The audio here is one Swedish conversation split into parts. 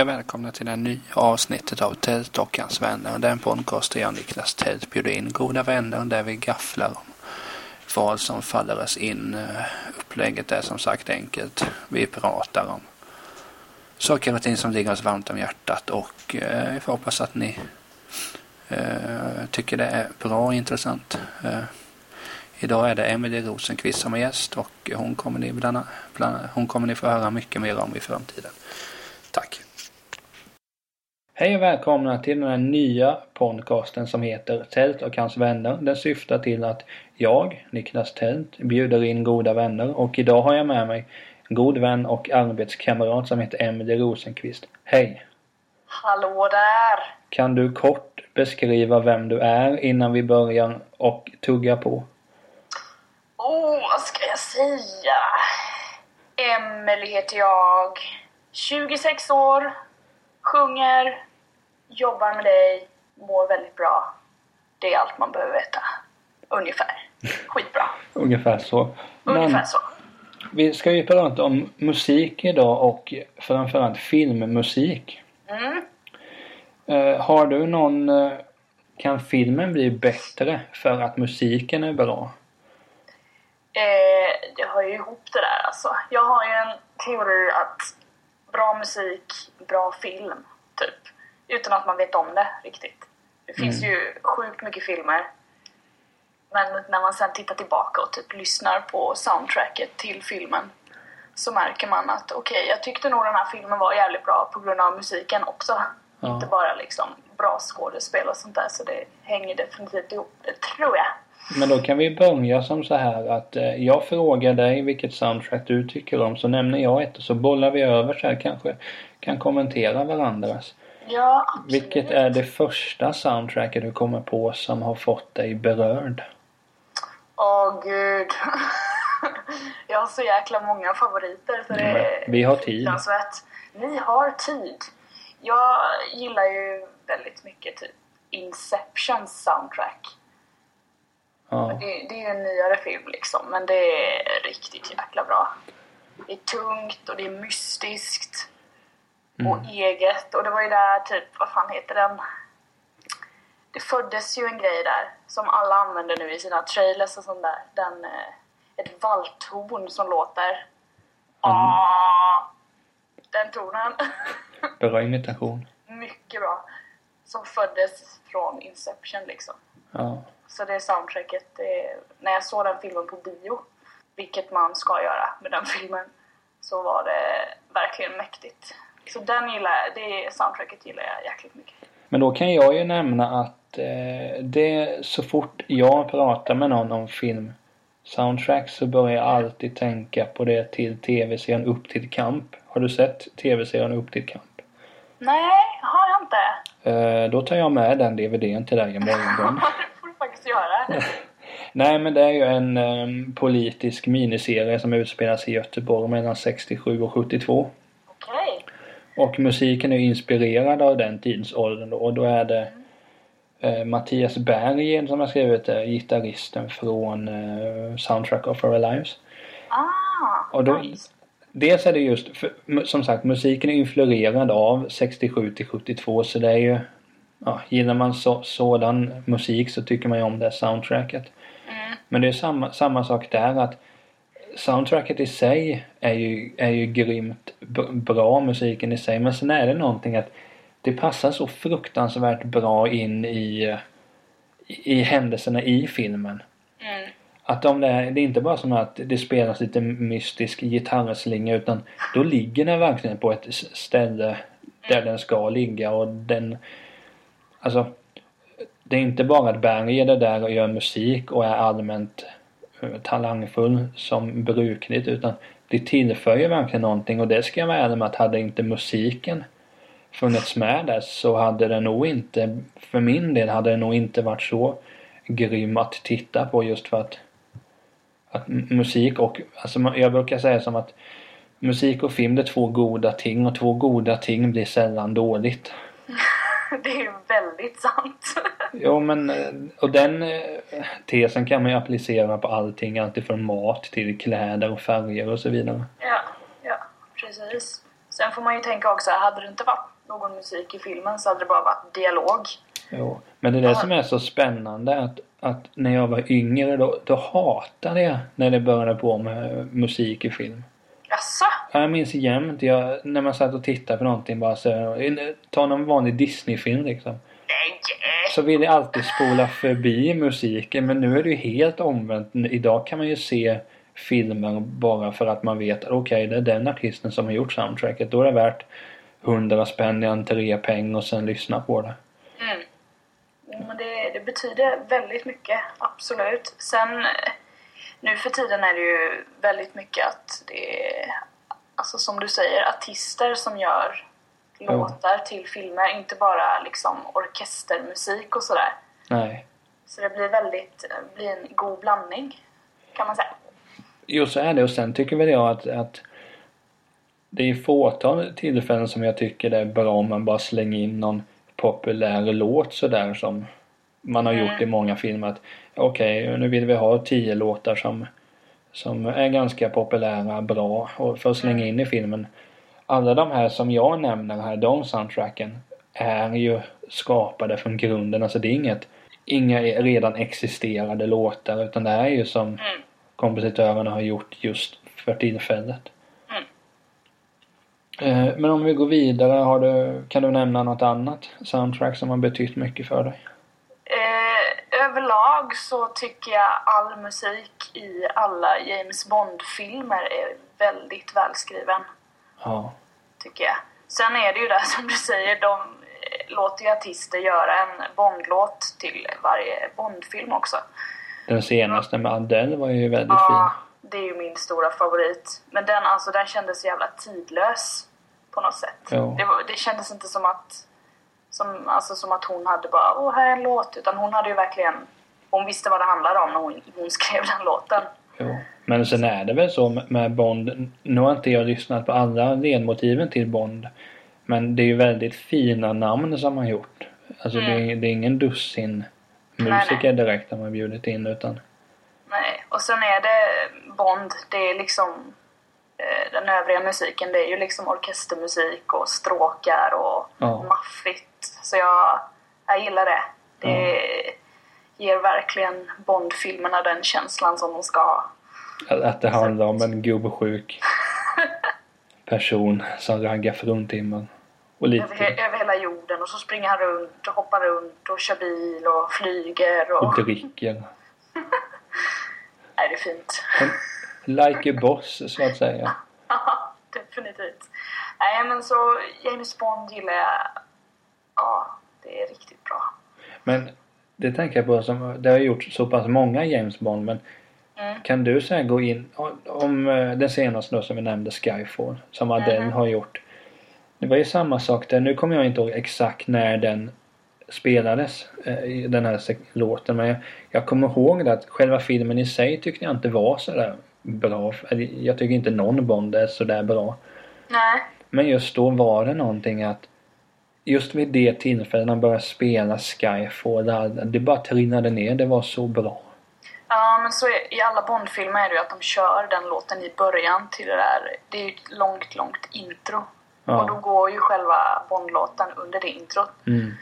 Hej och välkomna till det nya avsnittet av Tält och hans vänner. Den podcast där jag och Niklas Tält bjuder in goda vänner där vi gafflar om vad som faller oss in. Upplägget är som sagt enkelt. Vi pratar om saker och ting som ligger oss varmt om hjärtat och eh, jag hoppas att ni eh, tycker det är bra och intressant. Eh, idag är det Emelie Rosenqvist som är gäst och hon kommer ni, bland, bland, hon kommer ni få höra mycket mer om i framtiden. Tack! Hej och välkomna till den här nya podcasten som heter Tält och hans vänner. Den syftar till att jag, Niklas Tält, bjuder in goda vänner och idag har jag med mig en god vän och arbetskamrat som heter Emelie Rosenqvist. Hej! Hallå där! Kan du kort beskriva vem du är innan vi börjar och tugga på? Åh, oh, vad ska jag säga? Emelie heter jag. 26 år. Sjunger. Jobbar med dig. Mår väldigt bra. Det är allt man behöver veta. Ungefär. Skitbra. Ungefär så. Ungefär Men, så. Vi ska ju prata om musik idag och framförallt filmmusik. Mm. Uh, har du någon... Uh, kan filmen bli bättre för att musiken är bra? Eh, det hör ju ihop det där alltså. Jag har ju en teori att bra musik, bra film, typ. Utan att man vet om det riktigt. Det finns mm. ju sjukt mycket filmer. Men när man sen tittar tillbaka och typ lyssnar på soundtracket till filmen så märker man att okej, okay, jag tyckte nog den här filmen var jävligt bra på grund av musiken också. Ja. Inte bara liksom bra skådespel och sånt där. Så det hänger definitivt ihop, det tror jag. Men då kan vi börja som så här att eh, jag frågar dig vilket soundtrack du tycker om så nämner jag ett och så bollar vi över så här kanske kan kommentera varandras. Ja, absolut. Vilket är det första soundtracket du kommer på som har fått dig berörd? Åh oh, gud. jag har så jäkla många favoriter så det är Vi har tid. Ni har tid. Jag gillar ju väldigt mycket typ Inceptions soundtrack. Ja. Det, det, är ju en nyare film liksom, men det är riktigt jäkla bra. Det är tungt och det är mystiskt. Mm. Och eget. Och det var ju där typ, vad fan heter den? Det föddes ju en grej där som alla använder nu i sina trailers och sånt där. Den, eh, ett valthorn som låter. Mm. Ah, den tonen. Bra imitation. Mycket bra. Som föddes från Inception liksom. Ja. Så det soundtracket. Det är, när jag såg den filmen på bio, vilket man ska göra med den filmen, så var det verkligen mäktigt. Så den gillar jag, det soundtracket gillar jag jäkligt mycket. Men då kan jag ju nämna att eh, det så fort jag pratar med någon om film soundtrack så börjar jag alltid tänka på det till tv-serien Upp till kamp. Har du sett tv-serien Upp till kamp? Nej, har jag inte. Eh, då tar jag med den DVDn till dig imorgon. faktiskt göra. Nej men det är ju en um, politisk miniserie som utspelar sig i Göteborg mellan 67 och 72. Och musiken är inspirerad av den tidsåldern då. Och då är det uh, Mattias Berggren som har skrivit det, gitarristen från uh, Soundtrack of Our Lives. Ah, och då, nice. Dels är det just, för, som sagt musiken är influerad av 67 till 72 så det är ju ja, gillar man så, sådan musik så tycker man ju om det soundtracket. Mm. Men det är samma, samma sak där att soundtracket i sig är ju, är ju grymt bra musiken i sig men sen är det någonting att det passar så fruktansvärt bra in i, i händelserna i filmen. Mm. Att om det, är, det är inte bara som att det spelas lite mystisk gitarrslinga utan då ligger den verkligen på ett ställe där mm. den ska ligga och den Alltså det är inte bara att Berg är där och gör musik och är allmänt Eh, talangfull som brukligt utan det tillför ju verkligen någonting och det ska jag vara ärlig med att hade inte musiken funnits med där så hade det nog inte, för min del hade det nog inte varit så grym att titta på just för att, att musik och, alltså jag brukar säga som att musik och film det är två goda ting och två goda ting blir sällan dåligt. det är väldigt sant. jo men eh, och den eh, tesen kan man ju applicera på allting. Alltifrån mat till kläder och färger och så vidare. Ja, ja precis. Sen får man ju tänka också, hade det inte varit någon musik i filmen så hade det bara varit dialog. Jo. Men det är det som är så spännande att, att när jag var yngre då, då hatade jag när det började på med musik i film. Jaså? Ja, Jag minns jämt jag, när man satt och tittade på någonting bara så Ta någon vanlig Disney-film liksom. Nej! Så vill jag alltid spola förbi musiken men nu är det ju helt omvänt. Idag kan man ju se filmer bara för att man vet att okej det är den artisten som har gjort soundtracket. Då är det värt 100 spänn i entrépeng och sen lyssna på det. Mm. Men det, det betyder väldigt mycket, absolut. Sen eh, nu för tiden är det ju väldigt mycket att det är, alltså som du säger, artister som gör Ja. låtar till filmer, inte bara liksom orkestermusik och sådär. Nej. Så det blir väldigt, blir en god blandning, kan man säga. Jo så är det och sen tycker väl jag att, att det är fåtal tillfällen som jag tycker det är bra om man bara slänger in någon populär låt sådär som man har gjort i många filmer. att Okej, nu vill vi ha tio låtar som, som är ganska populära, bra och för att slänga in i filmen. Alla de här som jag nämner här, de soundtracken, är ju skapade från grunden. Alltså det är inget, inga redan existerande låtar utan det är ju som Mm. kompositörerna har gjort just för tillfället. Mm. Eh, Men om vi går vidare, du, kan du nämna något annat soundtrack som har betytt mycket för dig? Eh, överlag så tycker jag all musik i alla James Bond-filmer är väldigt välskriven. Ja. tycker jag. Sen är det ju där som du säger, de eh, låter ju artister göra en Bond-låt till varje Bond-film också. Den senaste med Adele var ju väldigt Ja, fin. det är ju min stora favorit. Men den, alltså, den kändes så jävla tidlös på något sätt. Det, var, det kändes inte som att, som, alltså, som att hon hade bara åh här är en låt. Utan hon hade ju verkligen, hon visste vad det handlade om när hon, hon skrev den låten. Jo. Men sen är det väl så med- Bond. Nu har inte jag lyssnat på alla ledmotiven till Bond. Men det är ju väldigt fina namn som har gjort. Alltså det, är, det är ingen dussin musiker direkt de har bjudit in utan Nej, och sen är det Bond, det är liksom eh, den övriga musiken, det är ju liksom orkestermusik och stråkar och Ja. maffigt. Så jag, jag gillar det. Det ger verkligen Bond-filmerna den känslan som de ska ha. att, att det handlar om en gubbsjuk person som raggar fruntimmer. Och Över, lite he- över hela jorden och så springer han runt och hoppar runt och kör bil och flyger och... och dricker. Nej, det är fint. Like a boss så att säga. Ja, definitivt. Nej, men så James Bond gillar jag. Ja, det är riktigt bra. Men det tänker jag på som, det har gjort så pass många James Bond men Mm. kan du så här gå in om eh, den senaste då som vi nämnde Skyfall som Adele Mhm. har gjort. Det var ju samma sak där. Nu kommer jag inte ihåg exakt när den spelades eh, den här låten men jag, jag kommer ihåg det att själva filmen i sig tyckte jag inte var så där bra. Jag tycker inte någon Bond är så där bra. Nej, Men just då var det någonting att Just vid det tillfället när de började spela Skyfall, där det bara trillade ner. Det var så bra. Ja, men så är, i alla Bond-filmer är det ju att de kör den låten i början till det där. Det är ju ett långt, långt intro. Ja. Och då går ju själva Bond-låten under det introt. Mm.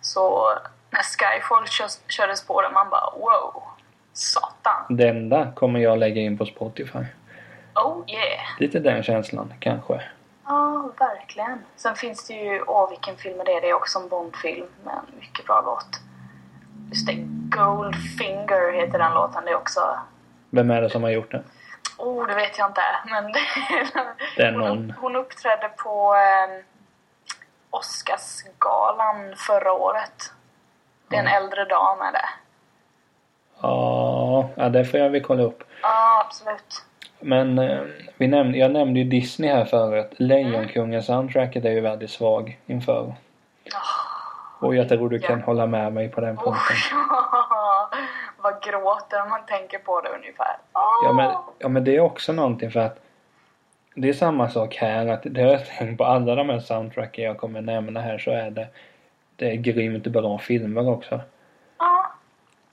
Så när Skyfall körs, kördes på den, man bara wow, satan. Det enda kommer jag lägga in på Spotify. Oh yeah. Lite den känslan kanske. Ja, verkligen. Sen finns det ju, åh vilken film är det? Det är också en Bond-film med en mycket bra låt. Just det, Goldfinger heter den låten. Det är också Vem är det som har gjort det? Oh, det vet jag inte. Men det, är hon, någon. hon uppträdde på eh, Oscarsgalan förra året. Det är en äldre dam är det. Ja det får jag väl kolla upp. Ja, absolut. Men eh, vi nämnde, jag nämnde ju Disney här förut. Lejonkungen-soundtracket är ju väldigt svag inför. Och jag tror du kan Ja. hålla med mig på den Oh, punkten. Vad gråter man tänker på det ungefär. Ja men, Åh! ja men det är också någonting för att det är samma sak här att det har jag tänkt på alla de här soundtracken jag kommer nämna här så är det det är grymt bra filmer också.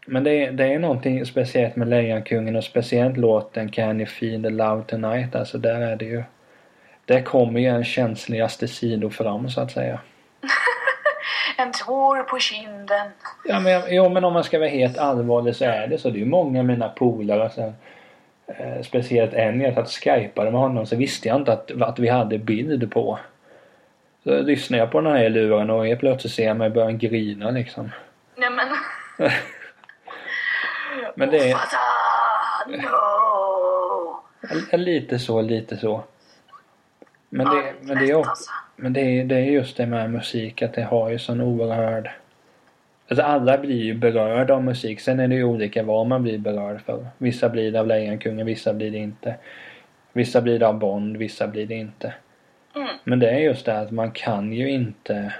Men det är, det är någonting speciellt med Lejonkungen och speciellt låten Can you feel the love tonight alltså där är det ju det kommer ju en känsligaste sidor fram så att säga. En tår på kinden. Ja men, jo, men om man ska vara helt allvarlig så är det så. Det är ju många av mina polare sen. Eh, speciellt en jag satt skypade med honom så visste jag inte att, att vi hade bild på. Så lyssnade jag på den här luren och helt plötsligt ser jag mig börja grina liksom. Nej men... Men det är- Mufasa, no! Lite så, lite så. Men Ja, det, men det är alltså. men det är, det är just det med musik att det har ju sån oerhörd... Alltså alla blir ju berörda av musik. Sen är det ju olika vad man blir berörd för. Vissa blir det av Lejonkungen, vissa blir det inte. Vissa blir det av Bond, vissa blir det inte. Mm. Men det är just det att man kan ju inte...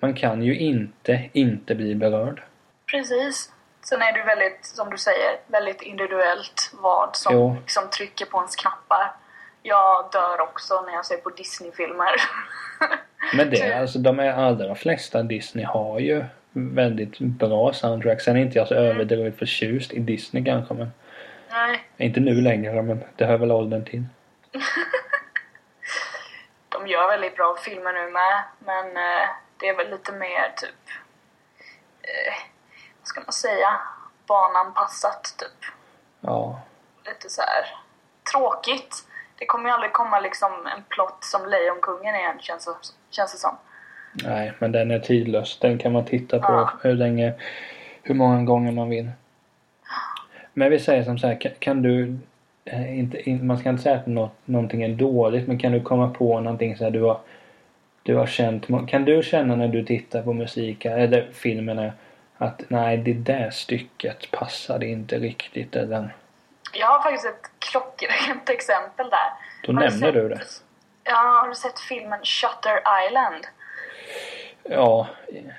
Man kan ju inte inte bli berörd. Precis. Sen är det väldigt, som du säger, väldigt individuellt vad som Jo. liksom trycker på ens knappar. Jag dör också när jag ser på Disney-filmer. Men det, Typ. alltså de är allra flesta Disney har ju väldigt bra soundtrack. Sen är inte jag så överdrivet förtjust i Disney kanske men Nej, inte nu längre men det hör väl åldern till. de gör väldigt bra filmer nu med, men eh, det är väl lite mer typ... Ska man säga? Bananpassat, typ. Ja. Lite så här tråkigt. Det kommer ju aldrig komma liksom en plott som Lejonkungen igen, känns känns det som. Nej men den är tidlös. Den kan man titta på Ja. hur länge, hur många gånger man vill. Men vi säger som så här, kan, kan du eh, inte, in, man ska inte säga att något, någonting är dåligt men kan du komma på någonting så här du har du har känt, kan du känna när du tittar på musik eller filmerna att nej det där stycket passade inte riktigt eller Jag har faktiskt ett klockrent exempel där. då Har du nämner sett- du det. Ja, har du sett filmen Shutter Island? Ja,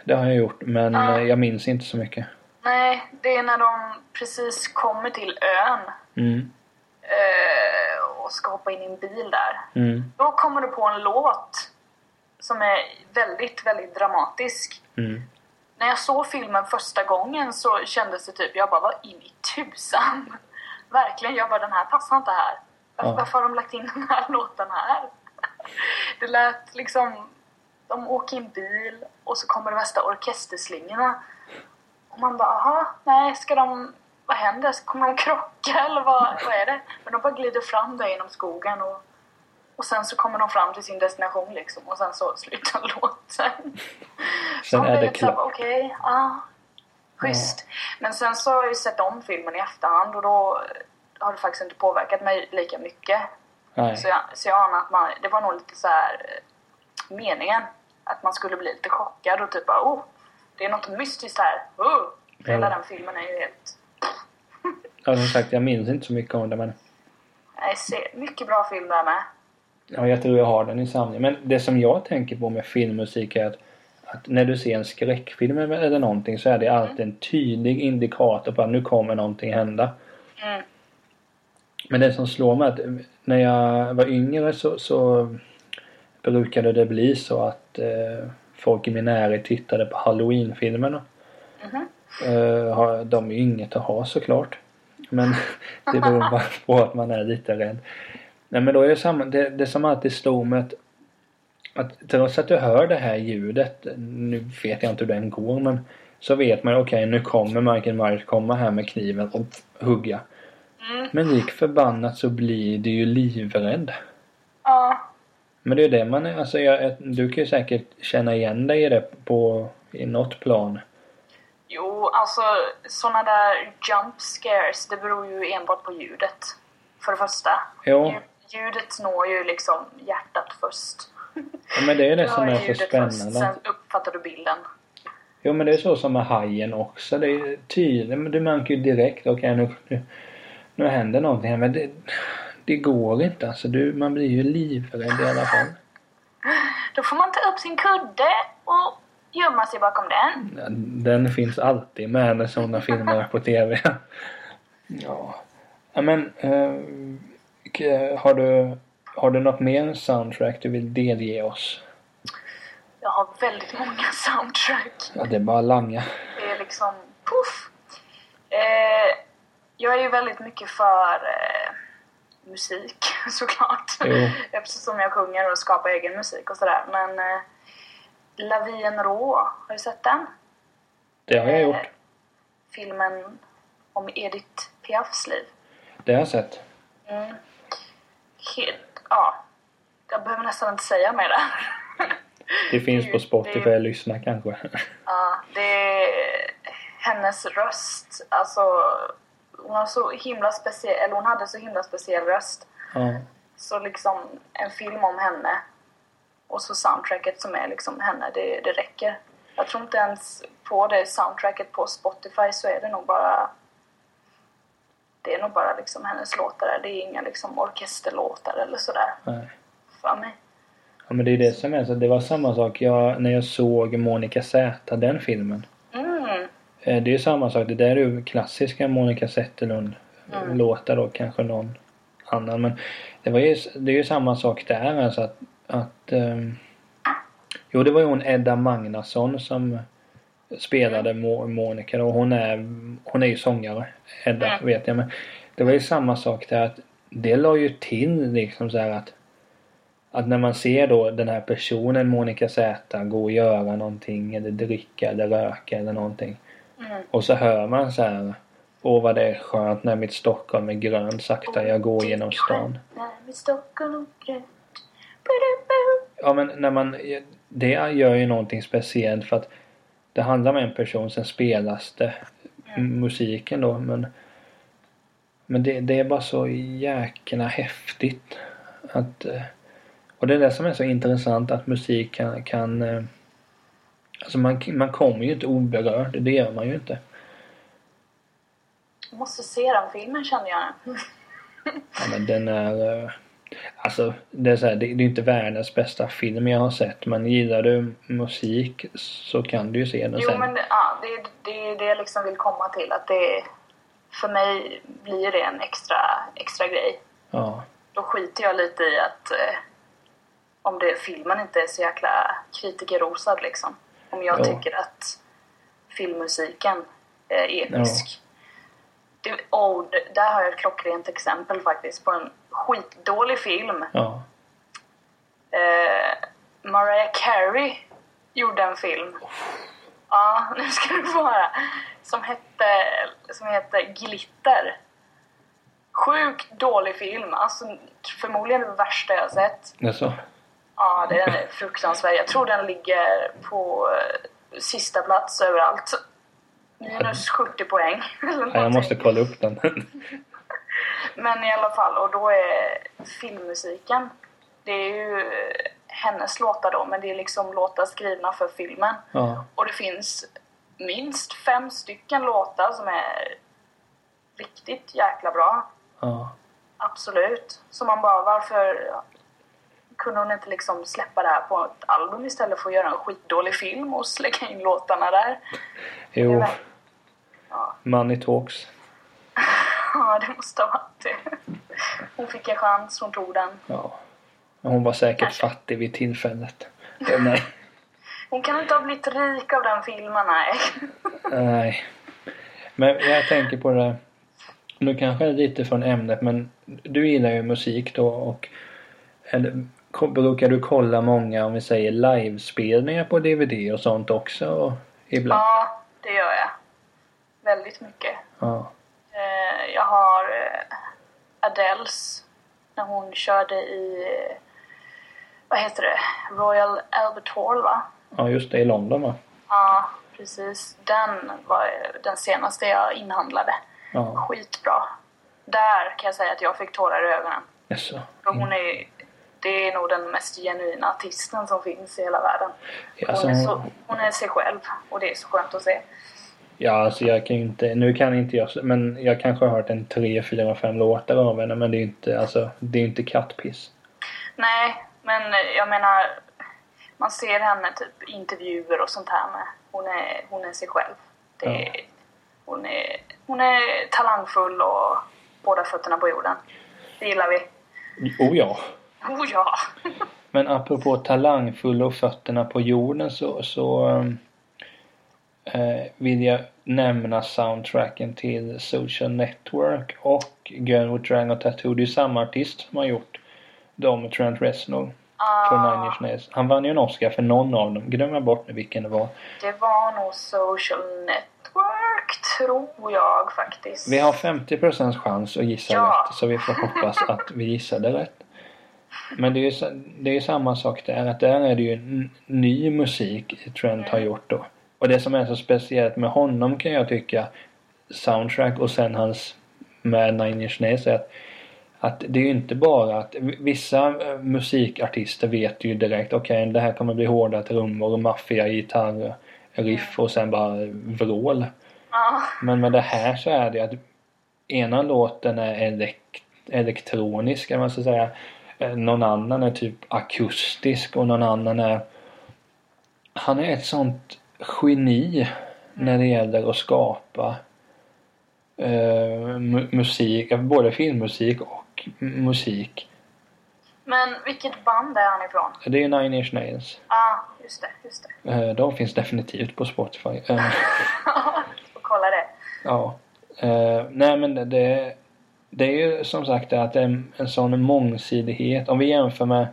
det har jag gjort men eh, jag minns inte så mycket. Nej, det är när de precis kommer till ön Mm, eh, och ska hoppa in i en bil där. mm, Då kommer du på en låt som är väldigt, väldigt dramatisk. När jag såg filmen första gången så kändes det typ, jag bara vad in i tusan. Verkligen, jag bara den här passar inte här. Varför, varför har de lagt in den här låten här? Det lät liksom, de åker i en bil och så kommer det värsta orkesterslingorna. Och man bara, aha, nej, ska de, vad händer? Kommer de krocka eller vad, vad är det? Men de bara glider fram där genom skogen och, och sen så kommer de fram till sin destination liksom och sen så slutar låten. Sen är det klart. Okej, ja. Schysst. Men sen så har jag ju sett om filmen i efterhand och då har det faktiskt inte påverkat mig lika mycket. Nej. Så jag, så jag anar att man, det var nog lite så här eh, meningen. Att man skulle bli lite chockad och typ bara, oh, det är något mystiskt här. Oh. Hela den filmen är ju helt... Ja, som sagt, jag minns inte så mycket om det men Nej, mycket bra film där med. Ja, jag tror jag har den i samling. Men det som jag tänker på med filmmusik är att, att när du ser en skräckfilm eller någonting så är det alltid en tydlig indikator på att nu kommer någonting hända. Mm. Men det som slår mig är att när jag var yngre så, så brukade det bli så att eh, folk i min närhet tittade på Halloween-filmerna. Mhm. Eh, har- de är ju inget att ha såklart. Men det beror bara på att man är lite rädd. Nej men då är det samma, det, det som alltid slår mig att, att trots att du hör det här ljudet, nu vet jag inte hur den går men så vet man okej nu kommer Michael Myers komma här med kniven och hugga. Mm. Men lik förbannat så blir du ju livrädd. Ja, Men det är det man är, alltså jag, du kan ju säkert känna igen dig i det på, i något plan. Jo, alltså såna där jump scares, det beror ju enbart på ljudet. För det första. Jo. Ljud- Ljudet når ju liksom hjärtat först. Ja, men det är det som är så spännande. Först, sen uppfattar du bilden. Jo men det är så som med hajen också. Det är tydligt, men du märker ju direkt, okej nu, nu, nu händer någonting här men det, det går inte alltså. Du, man blir ju livrädd i alla fall. Då får man ta upp sin kudde och gömma sig bakom den. Den finns alltid med när sådana filmer på TV. Ja. men, eh, har du, har du något mer soundtrack du vill delge oss? Jag har väldigt många soundtrack. Ja, det är bara langa. Det är liksom puff. Eh, jag är ju väldigt mycket för eh, musik såklart. Jo. Eftersom jag sjunger och skapar egen musik och sådär. Men eh, La vie en rå, har du sett den? Det har jag Eh, gjort. Filmen om Edith Piafs liv. Det har jag sett. Mm. Ja. Jag behöver nästan inte säga mer där. Det finns på Spotify, det- lyssna kanske. Ja, det är hennes röst. Alltså, hon har så himla speciell, eller hon hade så himla speciell röst. Ja. Så liksom en film om henne och så soundtracket som är liksom henne, det, det räcker. Jag tror inte ens på det soundtracket på Spotify så är det nog bara det är nog bara liksom hennes låtar där. Det är inga liksom orkesterlåtar eller sådär Nej. för mig. Ja men det är det som är så. Det var samma sak jag, när jag såg Monica Z, den filmen. Mm, Eh, Det är ju samma sak. Det där är ju klassiska Monica Zetterlund Mm. låtar då kanske någon annan. Men det, var ju, det är ju samma sak där alltså att, att ehm, Jo det var ju hon Edda Magnusson som spelade Mo, Monica då. Hon är, hon är ju sångare. Edda Mm. vet jag men det var ju samma sak där att det la ju till liksom så att att när man ser då den här personen Monica Z gå och göra någonting eller dricka eller röka eller någonting. mm. Och så hör man så här. Åh vad det är skönt när mitt Stockholm är grönt sakta jag går genom stan. Nej, mitt Stockholm och grönt. Ja men när man, det gör ju någonting speciellt för att det handlar om en person, sen spelas det musiken då men men det, det är bara så jäkla häftigt att eh, och det är det som är så intressant att musik kan, kan eh, alltså man, man kommer ju inte oberörd, det gör man ju inte. Jag måste se den filmen kände jag. Ja, men den är... Alltså, det är, så här, det, det är inte världens bästa film jag har sett. Men gillar du musik så kan du ju se den Jo sen. men det- ja, det, är- det är det jag liksom vill komma till. Att det, för mig blir det en extra, extra grej. Ja. Då skiter jag lite i att eh, om det, filmen inte är så jäkla kritikerrosad liksom. Om jag Ja. tycker att filmmusiken är episk. Det, oh, där har jag ett klockrent exempel faktiskt på en skitdålig film. Ja. Eh, Mariah Carey gjorde en film. Ja, nu ska du få höra. Som hette, som hette Glitter. Sjukt dålig film. Alltså förmodligen det värsta jag har sett. Det är så. Ja, den är fruktansvärd. Jag tror den ligger på eh, sista plats överallt. Minus 70 poäng. Ja, jag måste kolla upp den. Men i alla fall, och då är filmmusiken, det är ju hennes låtar då, men det är liksom låtar skrivna för filmen. ja. Och det finns minst fem stycken låtar som är riktigt jäkla bra. Ja. Absolut. Så man bara, varför kunde hon inte liksom släppa det här på ett album istället för att göra en skitdålig film och släcka in låtarna där? Jo. Money talks. Ja, det måste ha varit det. Hon fick en chans, hon tog den. Ja. Hon var säkert Kanske. fattig vid tillfället. Nej. Hon kan inte ha blivit rik av den filmen, nej. Nej. Men jag tänker på det. Nu kanske det är lite från ämnet men du gillar ju musik då och eller, brukar du kolla många om vi säger livespelningar på DVD och sånt också och ibland? Ja, det gör jag. Väldigt mycket. Ja. Eh, Jag har eh, Adeles när hon körde i, vad heter det, Royal Albert Hall va? Ja just det, i London va? Ja, precis. Den var den senaste jag inhandlade. Ja. Skitbra. Där kan jag säga att jag fick tårar i ögonen. Jaså? För hon är, det är nog den mest genuina artisten som finns i hela världen. Hon är, så, hon är sig själv och det är så skönt att se. Ja alltså jag kan ju inte, nu kan inte jag men jag kanske har hört en tre, fyra, fem låtar av henne men det är ju inte, alltså det är inte kattpiss. Nej, men jag menar, man ser henne typ intervjuer och sånt här med. Hon är, hon är sig själv. Det är, hon, är, hon är talangfull och båda fötterna på jorden. Det gillar vi. Oh ja! Oh ja! Men apropå talangfull och fötterna på jorden så, så um, vill jag nämna soundtracken till Social Network och Girl with Dragon Tattoo. Det är samma artist som har gjort dem med Trent Reznor från Nine Inch Nails. Han vann ju en Oscar för någon av dem. Glömmer jag bort nu vilken det var. Det var nog Social Network, tror jag faktiskt. Vi har 50% chans att gissa Ja. rätt så vi får hoppas att vi gissade rätt. Men det är ju det är samma sak där att där är det ju ny musik Trent har gjort då. Och det som är så speciellt med honom kan jag tycka soundtrack och sen hans med Nine Inch Nails är att, att det är ju inte bara att vissa eh, musikartister vet ju direkt okej det här kommer bli hårda trummor och maffiga gitarr riff och sen bara vrål. Ja, Men med det här så är det att ena låten är elek- elektronisk, kan man så säga. Eh, Någon annan är typ akustisk och någon annan är... Han är ett sånt geni när det gäller att skapa eh, mu- musik, både filmmusik och musik. men vilket band är han ifrån? Det är Nine Inch Nails. Ja, ah, just det, just det. Eh, de finns definitivt på Spotify. Eh, Får kolla det. Ja. Eh, nej men det, det, det är ju som sagt det att det är en, en sån mångsidighet. Om vi jämför med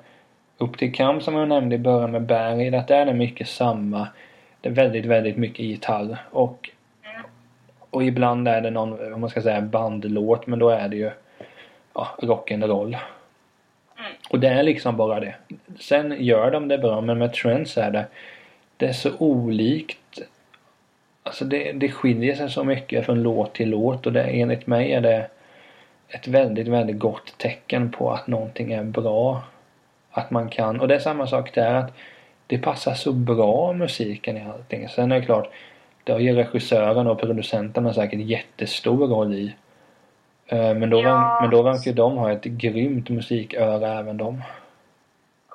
Upp till kamp som jag nämnde i början med Barry. Att där är det mycket samma. Det är väldigt, väldigt mycket gitarr. Och, och ibland är det någon, om man ska säga bandlåt. Men då är det ju ja, rock'n'roll. Mm. Och det är liksom bara det. Sen gör de det bra men med Trends är det det är så olikt Alltså det, det skiljer sig så mycket från låt till låt och det, enligt mig är det ett väldigt, väldigt gott tecken på att någonting är bra. Att man kan, och det är samma sak där att det passar så bra musiken i allting. Sen är det klart, det har ju regissören och producenterna säkert jättestor roll i. Eh, Men då, Ja. men då verkar ju de ha ett grymt musiköra även de.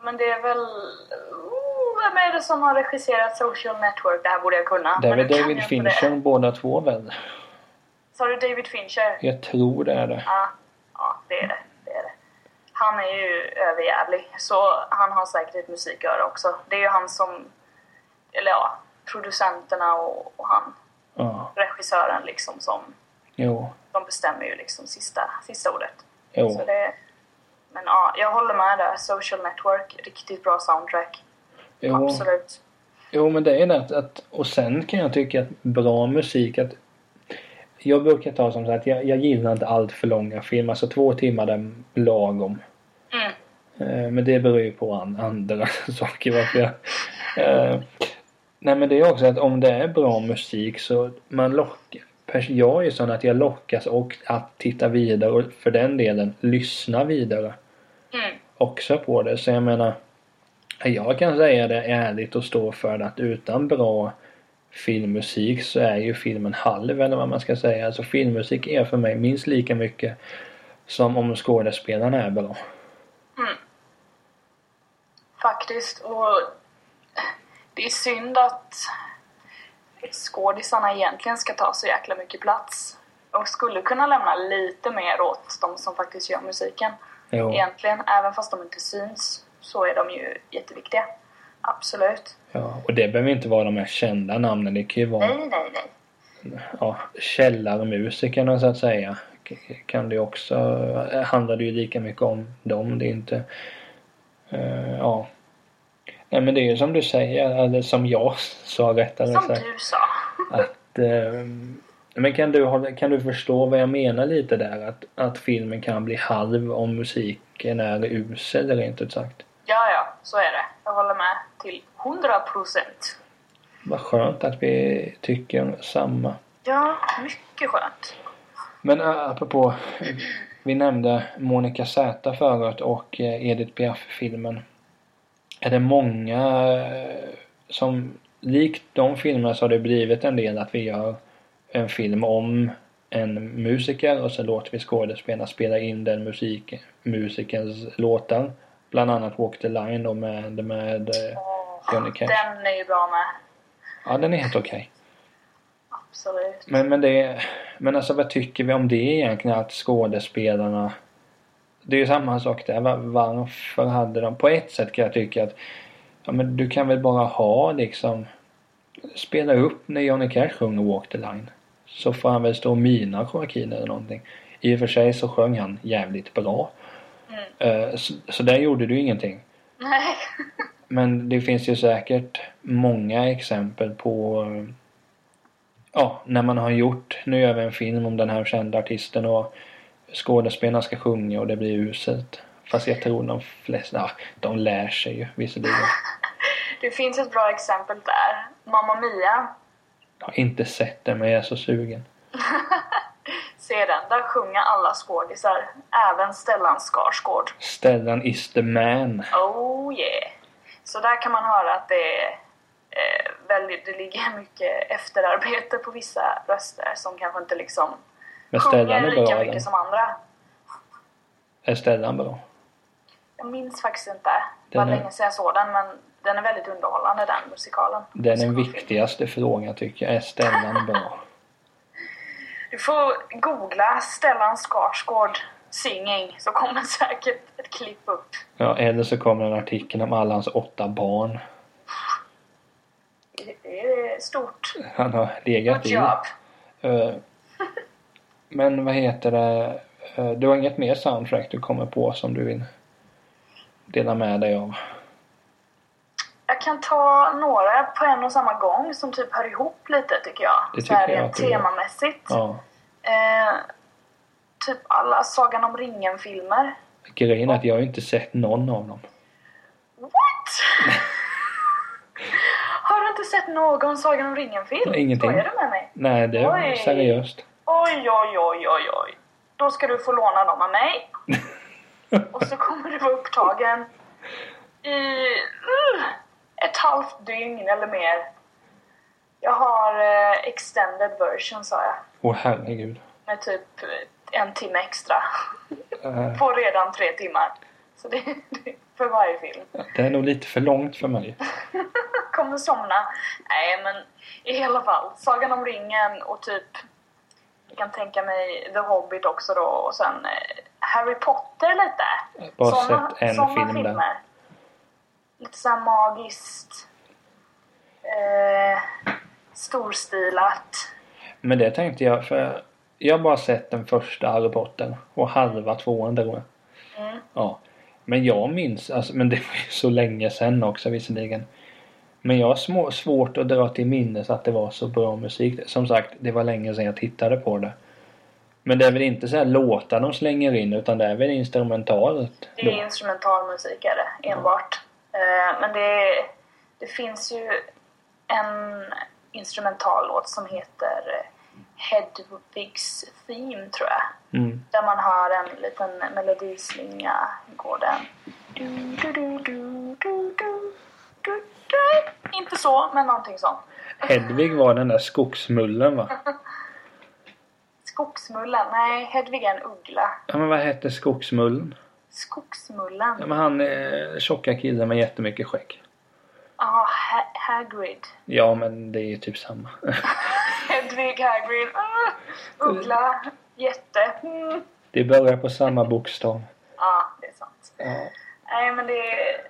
Men det är väl... Oh, vem är det som har regisserat Social Network? Det här borde jag kunna. Det är väl David Fincher det. båda två väl? Sa du David Fincher? Jag tror det är det. Ja, ja det är det. Han är ju överjävlig, så han har säkert ett musiköra också. Det är ju han som... Eller ja, producenterna och, och han, Ja, regissören liksom, som... jo, De bestämmer ju liksom sista, sista ordet. jo. Så det, men ja, jag håller med där. Social Network, riktigt bra soundtrack. jo. Absolut. Jo men det är det att och sen kan jag tycka att bra musik att jag brukar ta som sagt, jag, jag gillar inte allt för långa filmer. Alltså två timmar är lagom. Mm. Eh, men det beror ju på an, andra saker varför jag... Eh, nej men det är också att om det är bra musik så man lockar... Jag är ju sån att jag lockas och att titta vidare och för den delen lyssna vidare Mm. också på det. Så jag menar, jag kan säga det ärligt och stå för det att utan bra filmmusik så är ju filmen halv eller vad man ska säga. Alltså filmmusik är för mig minst lika mycket som om skådespelarna är bra. Faktiskt. Och det är synd att skådisarna egentligen ska ta så jäkla mycket plats. Och skulle kunna lämna lite mer åt de som faktiskt gör musiken. Jo, Egentligen, även fast de inte syns, så är de ju jätteviktiga. Absolut. ja. Och det behöver inte vara de mest kända namnen. Det kan ju vara Nej, nej, nej. ja, källarmusikerna så att säga. Kan det också, handlar det ju lika mycket om dem. Det är inte, eh, ja. Nej men det är ju som du säger, eller som jag sa rättare Som sagt. du sa. Att, eh, men kan du, kan du förstå vad jag menar lite där? Att, att filmen kan bli halv om musiken är usel rent ut sagt. Ja, ja, så är det. Jag håller med till 100 procent. Vad skönt att vi tycker samma. Ja, mycket skönt. Men ä, apropå, vi nämnde Monica Z förut och eh, Edith Piaf-filmen. Är det många eh, som, likt de filmerna så har det blivit en del att vi gör en film om en musiker och så låter vi skådespelarna spela in den musik, musikerns låtar. Bland annat Walk the Line då med, med eh, Johnny Cash. den är ju bra med. Ja, den är helt okej. Absolut. Men, men det Men alltså vad tycker vi om det egentligen? Att skådespelarna Det är ju samma sak där. Va- Varför hade de På ett sätt kan jag tycka att Ja men du kan väl bara ha liksom spela upp när Johnny Cash sjunger Walk the Line. Så får han väl stå och mina Joaquin eller någonting. I och för sig så sjöng han jävligt bra. Mm. Eh, så, så där gjorde du ingenting. Nej. Men det finns ju säkert många exempel på eh, Ja, när man har gjort, nu gör vi en film om den här kända artisten och skådespelarna ska sjunga och det blir uselt. Fast jag tror de flesta, ja, de lär sig ju visserligen. Det finns ett bra exempel där. Mamma Mia. Jag har inte sett den men jag är så sugen. Se den. Där sjunger alla skådisar. Även Stellan Skarsgård. Stellan is the man. Oh yeah. Så där kan man höra att det är eh, väldigt, det ligger mycket efterarbete på vissa röster som kanske inte liksom Men sjunger lika bra mycket den. som andra. Är Stellan bra? Jag minns faktiskt inte. Det var länge sedan jag såg den men den är väldigt underhållande den musikalen. Den är den viktigaste frågan tycker jag. Är Stellan bra? Du får googla Stellan Skarsgård singing så kommer säkert ett klipp upp. Ja, eller så kommer en artikel om alla hans åtta barn. Det är stort. Han har legat Good i. job. Eh, Men vad heter det? Eh, Du har inget mer soundtrack du kommer på som du vill dela med dig av? Jag kan ta några på en och samma gång som typ hör ihop lite tycker jag. Det så här tycker jag rent temamässigt. Ja. Eh, typ alla Sagan om ringen-filmer. Grejen är att jag har inte sett någon av dem. What? har du inte sett någon Sagan om ringen-film? Ingenting. Skojar du med mig? Nej, det är Oj. seriöst. Oj, oj, oj, oj, oj. Då ska du få låna dem av mig. Och så kommer du vara upptagen i uh, ett halvt dygn eller mer. Jag har eh, extended version sa jag. Åh herregud. Med typ eh, en timme extra. Eh, På redan tre timmar. Så det, det är för varje film. Det är nog lite för långt för mig. Kommer somna. Nej men i alla fall. Sagan om ringen och typ jag kan tänka mig The Hobbit också då och sen eh, Harry Potter lite. Bara Såna- sett en såna film där. filmer. Lite såhär magiskt. Eh, storstilat. Men det tänkte jag för jag har bara sett den första Harry Potter och halva tvåan tror jag. Mm. Ja. Men jag minns, alltså, men det var ju så länge sedan också visserligen. Men jag har små, svårt att dra till minnes att det var så bra musik. Som sagt, det var länge sedan jag tittade på det. Men det är väl inte så här låtar de slänger in utan det är väl instrumentalt Det är då? instrumental musik är det, enbart. Eh, men det, det finns ju en instrumentallåt som heter eh, Hedvigs Theme tror jag. Mm. Där man hör en liten melodislinga går den. Du, du, du, du, du, du, du, du. Inte så, men någonting sånt. Hedvig var den där skogsmullen va? Skogsmullen? Nej, Hedvig är en uggla. Ja men vad hette skogsmullen? Skogsmullen? Ja, men han eh, tjocka killen med jättemycket skägg. Ja, ha- Hagrid. Ja men det är ju typ samma. Hedvig, Hagrid. Ah, uggla. Jätte. Mm. det börjar på samma bokstav. Ja, det är sant. Ja. Nej, men det är...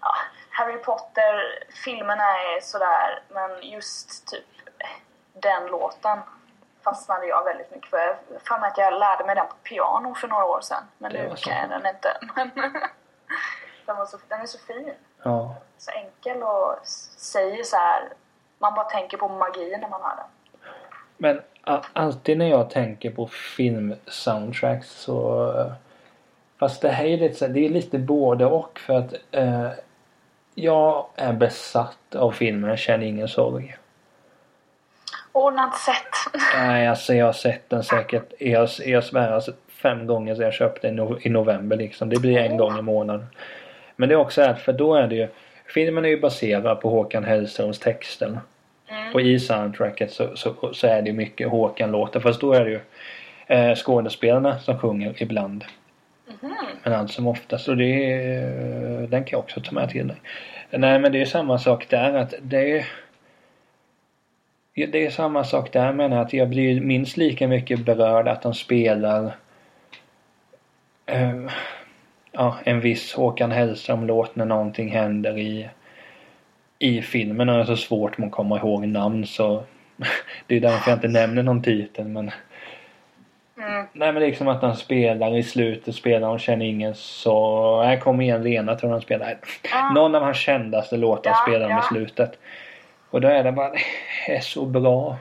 Ja, Harry Potter-filmerna är sådär, men just typ den låten fastnade jag väldigt mycket för. Jag mig att jag lärde mig den på piano för några år sedan. Men Det nu kan jag den inte. Men den, så, den är så fin. ja. Så enkel och säger så här. Man bara tänker på magi när man hör den. Men alltid när jag tänker på filmsoundtracks så... eh, Fast det här är lite, här- det är lite både och för att eh, jag är besatt av filmen Känn ingen sorg. Ordnat sätt. Nej, alltså jag har sett den säkert, jag, jag svär alltså fem gånger sedan jag köpte den i no- i november liksom. Det blir en gång i månaden. Men det är också att för då är det ju Filmen är ju baserad på Håkan Hellströms texter. Mm. Och i soundtracket så, så, så är det ju mycket Håkan-låtar. Fast då är det ju eh, skådespelarna som sjunger ibland. Mhm. Men allt som oftast. Och det är, den kan jag också ta med till dig. Nej men det är samma sak där att det är det är samma sak där menar jag att jag blir minst lika mycket berörd att de spelar eh, ja, en viss Håkan Hellström-låt när någonting händer i i filmen är det så svårt att komma ihåg namn så det är därför jag inte nämner någon titel men Mm. Nej men liksom att han spelar i slutet spelar och känner ingen så... Nej kom igen Lena tror han spelar. Ja. Någon av hans kändaste låtar Ja, spelar i ja. slutet. Och då är det bara, det är så bra.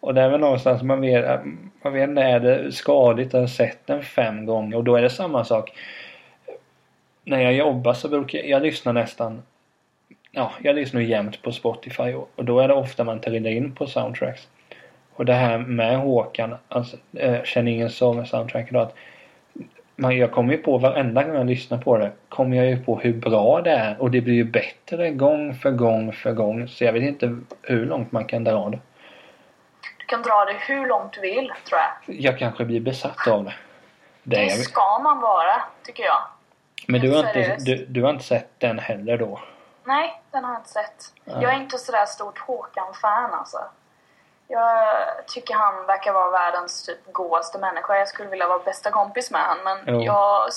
Och det är väl någonstans man vet, man vet inte, är det skadligt Jag har sett den fem gånger och då är det samma sak. När jag jobbar så brukar jag, jag lyssna nästan Ja, jag lyssnar jämt på Spotify och, och då är det ofta man trillar in på soundtracks. Och det här med Håkan, alltså, äh, känner ingen sorg soundtrack idag. Att man, jag kommer ju på varenda gång jag lyssnar på det kommer jag ju på hur bra det är och det blir ju bättre gång för gång för gång. Så jag vet inte hur långt man kan dra det. Kan dra det hur långt du vill, tror jag. Jag kanske blir besatt av det. Det ska man vara, tycker jag. Men du har, inte, du, du har inte sett den heller då? Nej, den har jag inte sett. Ja. Jag är inte sådär stort Håkan-fan alltså. Jag tycker han verkar vara världens typ godaste människa. Jag skulle vilja vara bästa kompis med honom men Jo. jag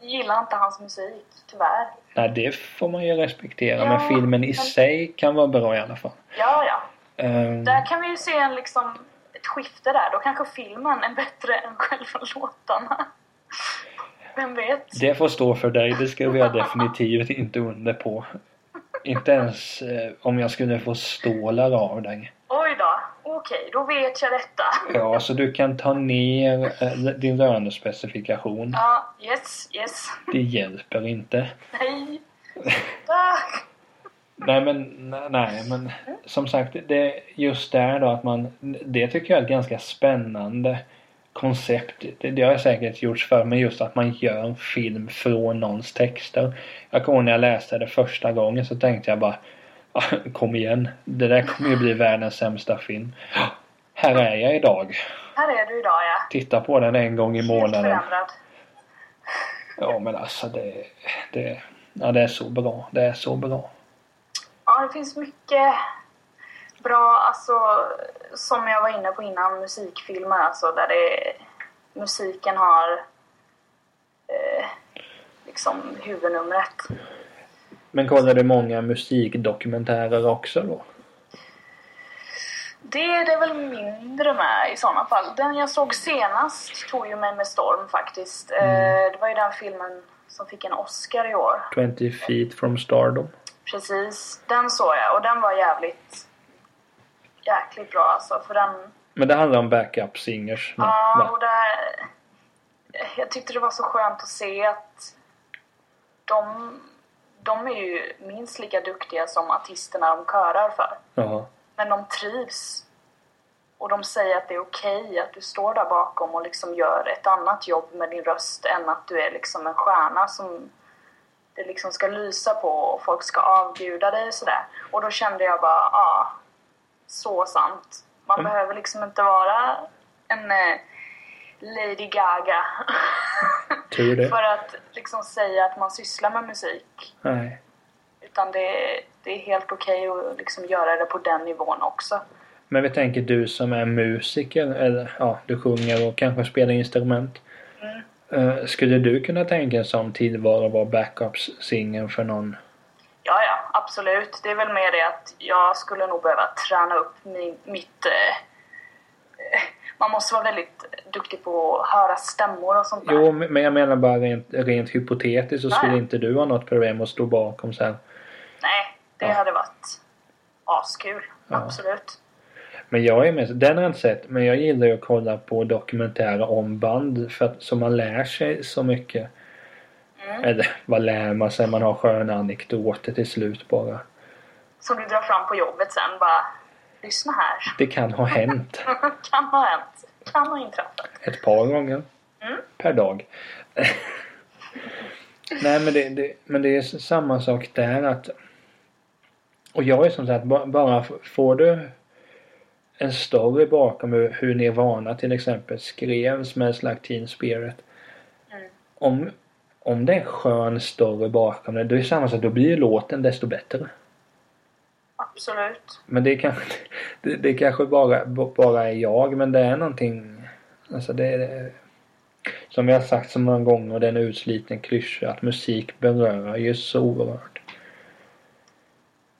gillar inte hans musik, tyvärr. Nej, det får man ju respektera. Ja, men filmen i men- sig kan vara bra i alla fall. Ja, ja. Ehm, Där kan vi ju se en, liksom, ett skifte där. Då kanske filmen är bättre än själva låtarna. Vem vet? Det får stå för dig. Det skriver jag definitivt inte under på. Inte ens eh, om jag skulle få stålar av dig. Oj då. Okej, då vet jag detta. Ja, så du kan ta ner eh, din lönespecifikation. Ja, yes, yes. Det hjälper inte. Nej. Nej men, nej men som sagt det just där då att man Det tycker jag är ett ganska spännande koncept. Det, det har säkert gjorts för men just att man gör film från någons texter. Jag kommer ihåg när jag läste det första gången så tänkte jag bara "Ah, Kom igen. Det där kommer ju bli världens sämsta film. Här är jag idag. Här är du idag ja. Titta på den en gång i Helt månaden. förändrad. Ja men alltså det, det, ja, det är så bra. Det är så bra. Ja, det finns mycket bra, alltså som jag var inne på innan, musikfilmer alltså där det musiken har eh, liksom huvudnumret. Men kollar du många musikdokumentärer också då? Det är det väl mindre med i sådana fall. Den jag såg senast tog ju mig med storm faktiskt. Eh, det var ju den filmen som fick en Oscar i år. 20 feet from stardom. Precis, den såg jag och den var jävligt jäkligt bra alltså för den Men det handlar om backup singers. Ja, va? och där... Jag tyckte det var så skönt att se att de, de är ju minst lika duktiga som artisterna de körar för. Jaha. Men de trivs. Och de säger att det är okej att du står där bakom och liksom gör ett annat jobb med din röst än att du är liksom en stjärna som det liksom ska lysa på och folk ska avguda dig och sådär. Och då kände jag bara, ja, ah, så sant. Man Mm. behöver liksom inte vara en eh, Lady Gaga för att liksom säga att man sysslar med musik. Nej. Utan det, det är helt okej att liksom göra det på den nivån också. Men vi tänker du som är musiker, eller ja, du sjunger och kanske spelar instrument. Eh, skulle du kunna tänka sån tillvaro att vara backup-singer för någon? Ja, ja, absolut. Det är väl mer det att jag skulle nog behöva träna upp min, mitt... Eh, eh, man måste vara väldigt duktig på att höra stämmor och sånt där. Jo, men jag menar bara rent, rent hypotetiskt så Ja, skulle inte du ha något problem att stå bakom så här. Nej, det Ja. hade varit askul. Ja. Absolut. Men jag är med, den har jag inte sett, men jag gillar ju att kolla på dokumentärer om band för att så man lär sig så mycket. Mm. Eller vad lär man sig? Man har sköna anekdoter till slut bara. Som du drar fram på jobbet sen bara... Lyssna här. Det kan ha hänt kan ha hänt. Kan ha inträffat. ett par gånger Mm. per dag. Nej men det, det, men det är samma sak där att och jag är som sagt ba- bara får du en story bakom hur, hur Nirvana till exempel skrevs med slags Teen Spirit. Mm. Om, om det är en skön story bakom det, då är det samma sak, då blir ju låten desto bättre. Absolut. Men det är kanske, det, det kanske bara, bara är jag, men det är någonting, alltså det är, som vi har sagt så många gånger, och det är en utsliten klyscha, att musik berör ju så oerhört.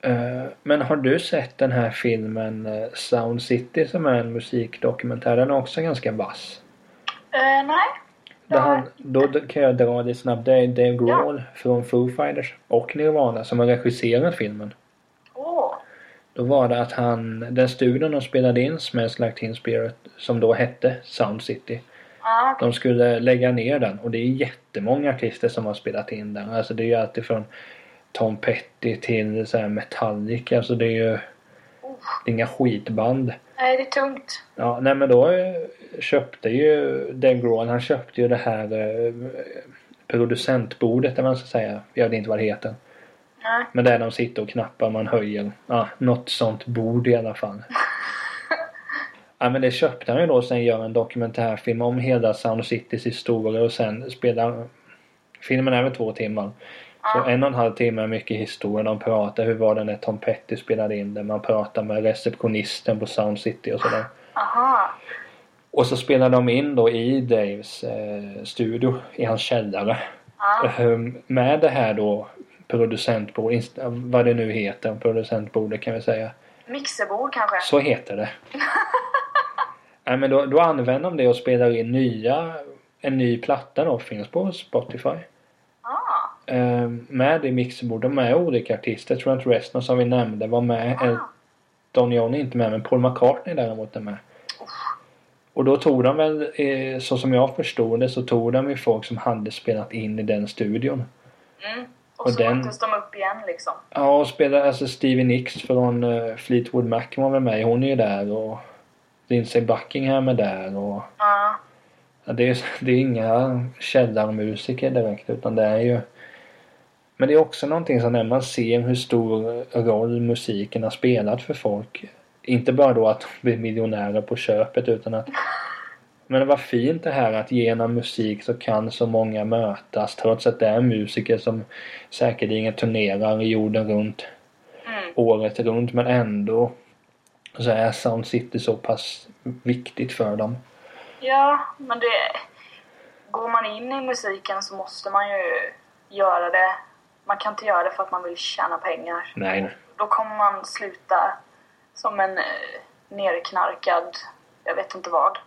Eh, men har du sett den här filmen eh, Sound City som är en musikdokumentär? Den är också ganska vass. Eh, nej. Han, då kan jag dra det snabbt. Det är Dave Grohl från Foo Fighters och Nirvana som har regisserat filmen. Åh. Då var det att han, den studion de spelade in Smells Like Teen Spirit som då hette Sound City. Ah, okej. De skulle lägga ner den och det är jättemånga artister som har spelat in den. Alltså det är ju alltifrån Tom Petty till så här Metallica. Alltså det är ju det är inga skitband. Nej, det är tungt. Ja, nej men då eh, köpte ju Dave Grohl, han köpte ju det här eh, producentbordet eller man ska säga. Jag vet inte vad det heter. Nej. Men där de sitter och knappar, man höjer. Ja, något sånt bord i alla fall. Ja men det köpte han ju då sen gör en dokumentärfilm om hela Sound Citys historia och sen spelar Filmen väl två timmar. Så en och en halv timme är mycket historia. De pratar hur var det när Tom Petty spelade in det. Man pratar med receptionisten på Sound City och sådär. Aha. Och så spelar de in då i Daves eh, studio i hans källare. Ehm, med det här då producentbord, inst- vad det nu heter, producentbordet kan vi säga. Mixerbord kanske? Så heter det. Nej men då, då använder de det och spelar in nya, en ny platta då, finns på Spotify. Ehm, med i mixerbordet med olika artister. Jag tror att resten som vi nämnde var med. Ah. Elton John är inte med men Paul McCartney däremot är med. Och då tog de väl, eh, så som jag förstod det, så tog de ju folk som hade spelat in i den studion. Mm. Och, Och så den- möttes de upp igen liksom. Ja, och spelade alltså Stevie Nicks från uh, Fleetwood Mac var väl med. Hon är ju där och Lindsey Buckingham är där och Ja. ja, det, är, det är inga källarmusiker direkt utan det är ju Men det är också någonting som när man ser hur stor roll musiken har spelat för folk. Inte bara då att de blir miljonärer på köpet utan att Men var fint det här att genom musik så kan så många mötas trots att det är musiker som säkerligen turnerar jorden runt Mm. året runt men ändå så är Sound City så pass viktigt för dem. Ja, men det... Går man in i musiken så måste man ju göra det. Man kan inte göra det för att man vill tjäna pengar. Nej, nej. Då kommer man sluta som en eh, nerknarkad, jag vet inte vad.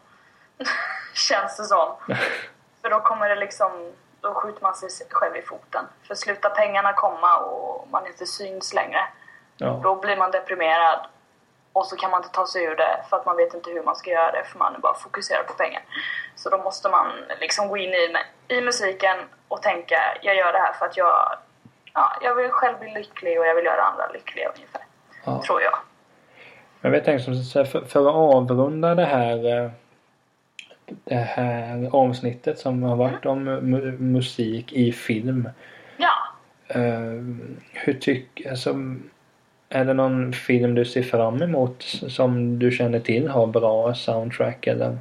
Känns det som. För då kommer det liksom, då skjuter man sig själv i foten. För slutar pengarna komma och man inte syns längre, Ja. då blir man deprimerad. Och så kan man inte ta sig ur det för att man vet inte hur man ska göra det för man är bara fokuserad på pengar. Så då måste man liksom gå in i, i musiken och tänka, jag gör det här för att jag, ja, jag vill själv bli lycklig och jag vill göra andra lyckliga ungefär. Ja. Tror jag. Men jag tänkte som för, för att avrunda det här eh, det här avsnittet som har varit om mu- musik i film. Ja. Eh, hur tycker, alltså, är det någon film du ser fram emot som du känner till har bra soundtrack eller?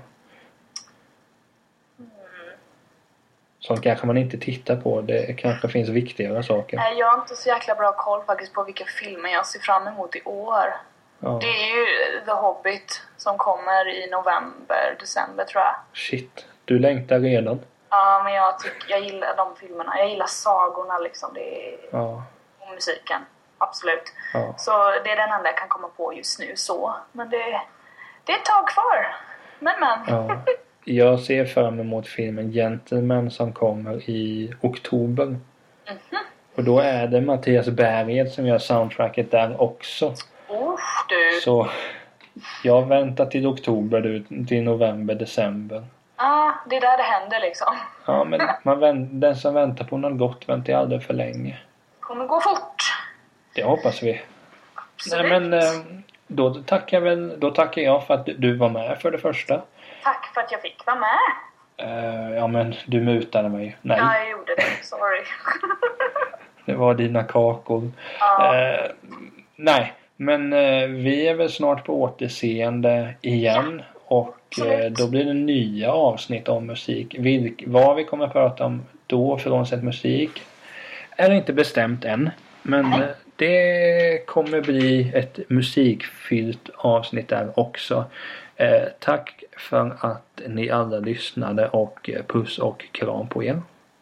Sånt kanske man inte tittar på. Det kanske finns viktigare saker. Nej, Jag har inte så jäkla bra koll faktiskt på vilka filmer jag ser fram emot i år. Ja. Det är ju The Hobbit som kommer i november, december tror jag. Shit. Du längtar redan. Ja, men jag, tycker, jag gillar de filmerna. Jag gillar sagorna liksom. Det är, Ja. och musiken. Absolut. Ja. Så det är den enda jag kan komma på just nu så. Men det, det är ett tag kvar. Men men. Ja. Jag ser fram emot filmen Gentleman som kommer i oktober. Mhm. Och då är det Mattias Berget som gör soundtracket där också. Usch du. Så jag väntar till oktober du, till november, december. Ah, det är där det händer liksom. Ja men man vänt, den som väntar på något gott väntar ju aldrig för länge. kommer gå fort. Det hoppas vi. Absolut. Nej men eh, då tackar, väl, då tackar jag för att du var med för det första. Tack för att jag fick vara med. Eh, ja men du mutade mig. Nej, Ja, jag gjorde det. Sorry. det var dina kakor. ja. Eh, nej, men eh, vi är väl snart på återseende igen. Och eh, absolut. då blir det nya avsnitt om musik. Vilk, vad vi kommer att prata om då, frånsett musik, är inte bestämt än. Men Nej. det kommer bli ett musikfyllt avsnitt där också. Eh, tack för att ni alla lyssnade och eh, puss och kram på er.